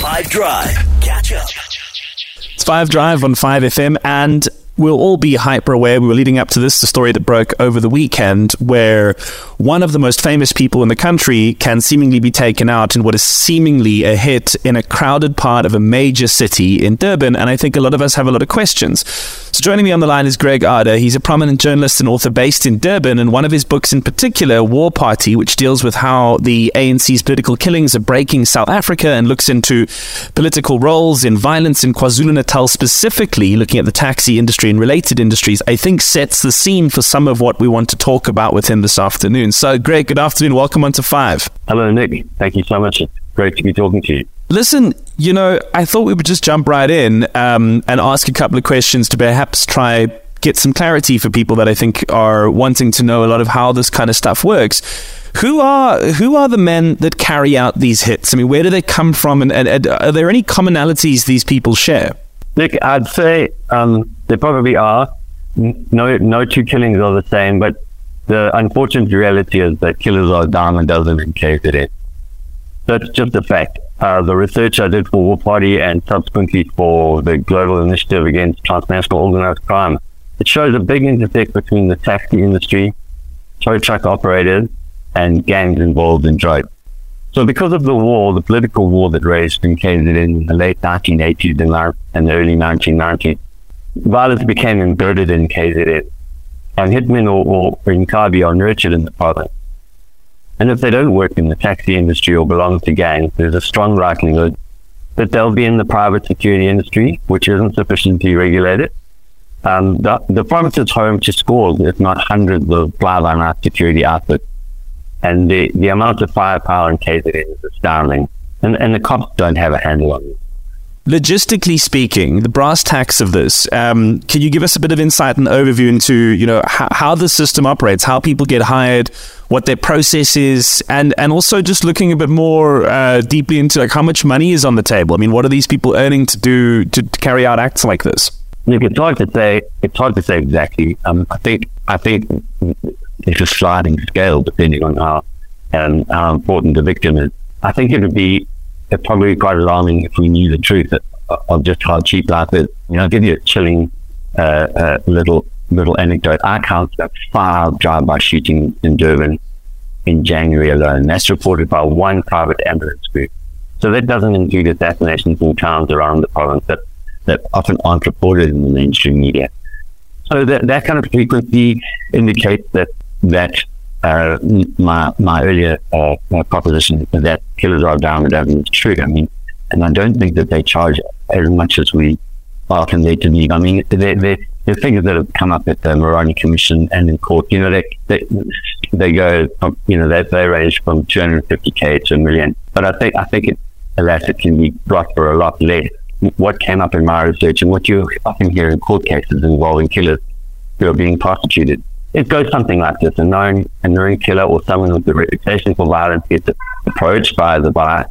Five Drive. Catch up. It's Five Drive on 5FM, and we'll all be hyper aware. We were leading up to this, the story that broke over the weekend, where one of the most famous people in the country can seemingly be taken out in what is seemingly a hit in a crowded part of a major city in Durban. And I think a lot of us have a lot of questions. So joining me on the line is Greg Arde. He's a prominent journalist and author based in Durban, and one of his books in particular, War Party, which deals with how the ANC's political killings are breaking South Africa and looks into political roles in violence in KwaZulu-Natal specifically, looking at the taxi industry and related industries, I think sets the scene for some of what we want to talk about with him this afternoon. So, Greg, good afternoon. Welcome on to Five. Hello, Nick. Thank you so much. It's great to be talking to you. Listen, you know, I thought we would just jump right in um, and ask a couple of questions to perhaps try get some clarity for people that I think are wanting to know a lot of how this kind of stuff works. Who are who are the men that carry out these hits? I mean, where do they come from, and, and, and are there any commonalities these people share? Nick, I'd say um, there probably are. No, no two killings are the same, but the unfortunate reality is that killers are down a dozen in KZN. That's just a fact. Uh, the research I did for War Party and subsequently for the Global Initiative Against Transnational Organized Crime, it shows a big intersect between the taxi industry, tow truck operators, and gangs involved in drugs. So because of the war, the political war that raged in KZN in the late 1980s and the early 1990s, violence became embedded in KZN. And hitmen or, or Inkabi are nurtured in the province. And if they don't work in the taxi industry or belong to gangs, there's a strong likelihood that they'll be in the private security industry, which isn't sufficiently regulated. Um, the, the province is home to scores, if not hundreds, of fly-by-night security outfits and the, the amount of firepower in KZN is astounding. And, and the cops don't have a handle on it. Logistically speaking, the brass tacks of this, um, can you give us a bit of insight and overview into, you know, how, how the system operates, how people get hired, what their process is, and, and also just looking a bit more uh, deeply into like how much money is on the table? I mean, what are these people earning to do to, to carry out acts like this? Look, it's hard to say. It's hard to say exactly. Um, I think I think it's a sliding scale depending on how and how important the victim is. I think it would be probably quite alarming if we knew the truth of just how cheap life is. You know, I'll give you a chilling uh, uh, little little anecdote. I counted five drive-by shootings in Durban in January alone. That's reported by one private ambulance group. So that doesn't include assassinations in towns around the province that, that often aren't reported in the mainstream media. So that, that kind of frequency indicates that that uh, my my earlier uh, proposition that killers are down and true. I mean, and I don't think that they charge as much as we often to believe. I mean, the figures that have come up at the Moerane Commission and in court, you know, they they, they go from, you know, they, they range from 250k to a million. But I think I think it, alas, it can be brought for a lot less. What came up in my research and what you often hear in court cases involving killers who are being prosecuted it goes something like this. A known, a known killer or someone with a reputation for violence gets approached by the buyer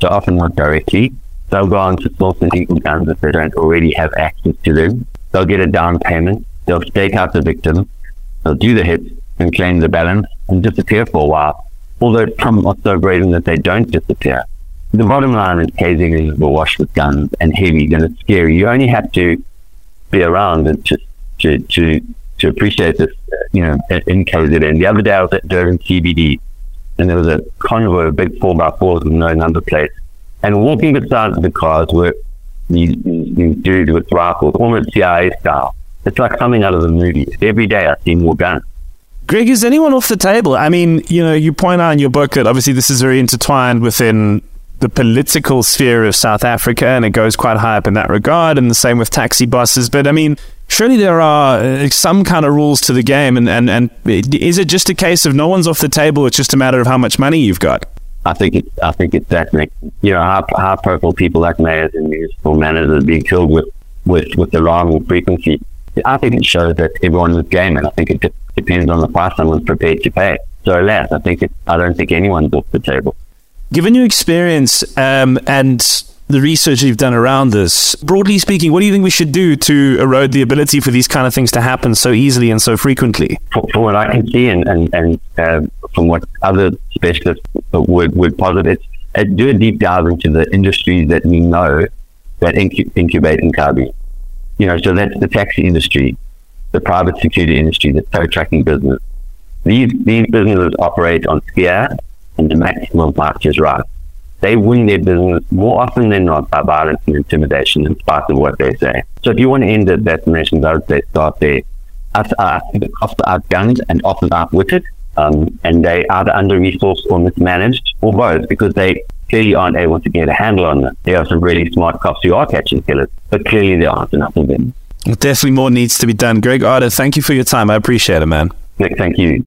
so often not directly. They'll go on to source illegal guns if they don't already have access to them. They'll get a down payment. They'll stake out the victim. They'll do the hits and claim the balance and disappear for a while. Although it's not so brazen that they don't disappear. The bottom line is KZN is washed with guns and heavy and it's scary. You only have to be around and just to, to to appreciate this, you know, in KZN. The other day I was at Durban CBD and there was a convoy of big 4x4s with no number plates. And walking beside the cars were these, these, these dudes with rifles, almost CIA style. It's like something out of the movie. Every day I see more guns. Greg, is anyone off the table? I mean, you know, you point out in your book that obviously this is very intertwined within the political sphere of South Africa, and it goes quite high up in that regard, and the same with taxi buses. But I mean, surely there are uh, some kind of rules to the game, and, and, and is it just a case of no one's off the table? It's just a matter of how much money you've got. I think it, I think it's that Nick. you know high, high profile people like mayors and municipal managers are being killed with, with, with the wrong frequency. I think it shows that everyone is game, and I think it de- depends on the price someone's prepared to pay. So, alas, I think it, I don't think anyone's off the table. Given your experience um, and the research you've done around this, broadly speaking, what do you think we should do to erode the ability for these kind of things to happen so easily and so frequently? From, from what I can see, and and, and uh, from what other specialists would would posit, it's do a deep dive into the industries that we know that incu- incubate Inkabi. You know, so that's the taxi industry, the private security industry, the tow tracking business. These these businesses operate on scare and the maximum market is right. They win their business more often than not by violence and intimidation in spite of what they say. So if you want to end the defamation, I would say start there. Us are the cops are outgunned and often outwitted, um, and they either under resourced or mismanaged, or both, because they clearly aren't able to get a handle on them. There are some really smart cops who are catching killers, but clearly there aren't enough of them. Definitely more needs to be done. Greg Arde, thank you for your time. I appreciate it, man. Nick, thank you.